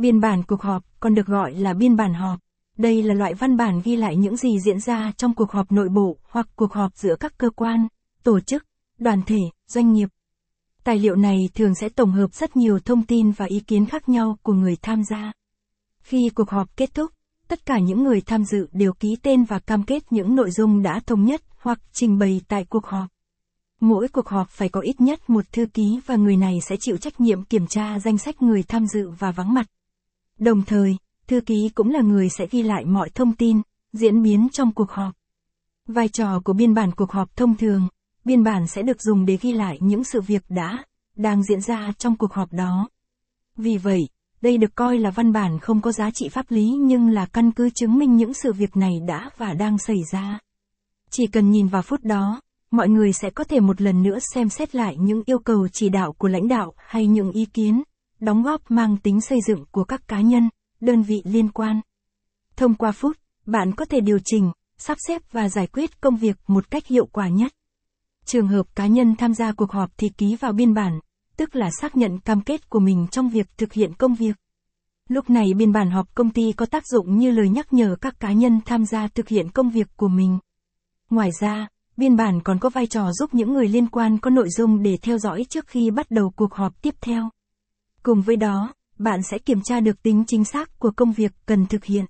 Biên bản cuộc họp còn được gọi là biên bản họp. Đây là loại văn bản ghi lại những gì diễn ra trong cuộc họp nội bộ hoặc cuộc họp giữa các cơ quan, tổ chức, đoàn thể, doanh nghiệp. Tài liệu này thường sẽ tổng hợp rất nhiều thông tin và ý kiến khác nhau của người tham gia. Khi cuộc họp kết thúc, tất cả những người tham dự đều ký tên và cam kết những nội dung đã thống nhất hoặc trình bày tại cuộc họp. Mỗi cuộc họp phải có ít nhất một thư ký và người này sẽ chịu trách nhiệm kiểm tra danh sách người tham dự và vắng mặt. Đồng thời, thư ký cũng là người sẽ ghi lại mọi thông tin, diễn biến trong cuộc họp. Vai trò của biên bản cuộc họp thông thường, biên bản sẽ được dùng để ghi lại những sự việc đã, đang diễn ra trong cuộc họp đó. Vì vậy, đây được coi là văn bản không có giá trị pháp lý nhưng là căn cứ chứng minh những sự việc này đã và đang xảy ra. Chỉ cần nhìn vào phút đó, mọi người sẽ có thể một lần nữa xem xét lại những yêu cầu chỉ đạo của lãnh đạo hay những ý kiến, đóng góp mang tính xây dựng của các cá nhân, đơn vị liên quan. Thông qua phút, bạn có thể điều chỉnh, sắp xếp và giải quyết công việc một cách hiệu quả nhất. Trường hợp cá nhân tham gia cuộc họp thì ký vào biên bản, tức là xác nhận cam kết của mình trong việc thực hiện công việc. Lúc này biên bản họp công ty có tác dụng như lời nhắc nhở các cá nhân tham gia thực hiện công việc của mình. Ngoài ra, biên bản còn có vai trò giúp những người liên quan có nội dung để theo dõi trước khi bắt đầu cuộc họp tiếp theo. Cùng với đó, bạn sẽ kiểm tra được tính chính xác của công việc cần thực hiện.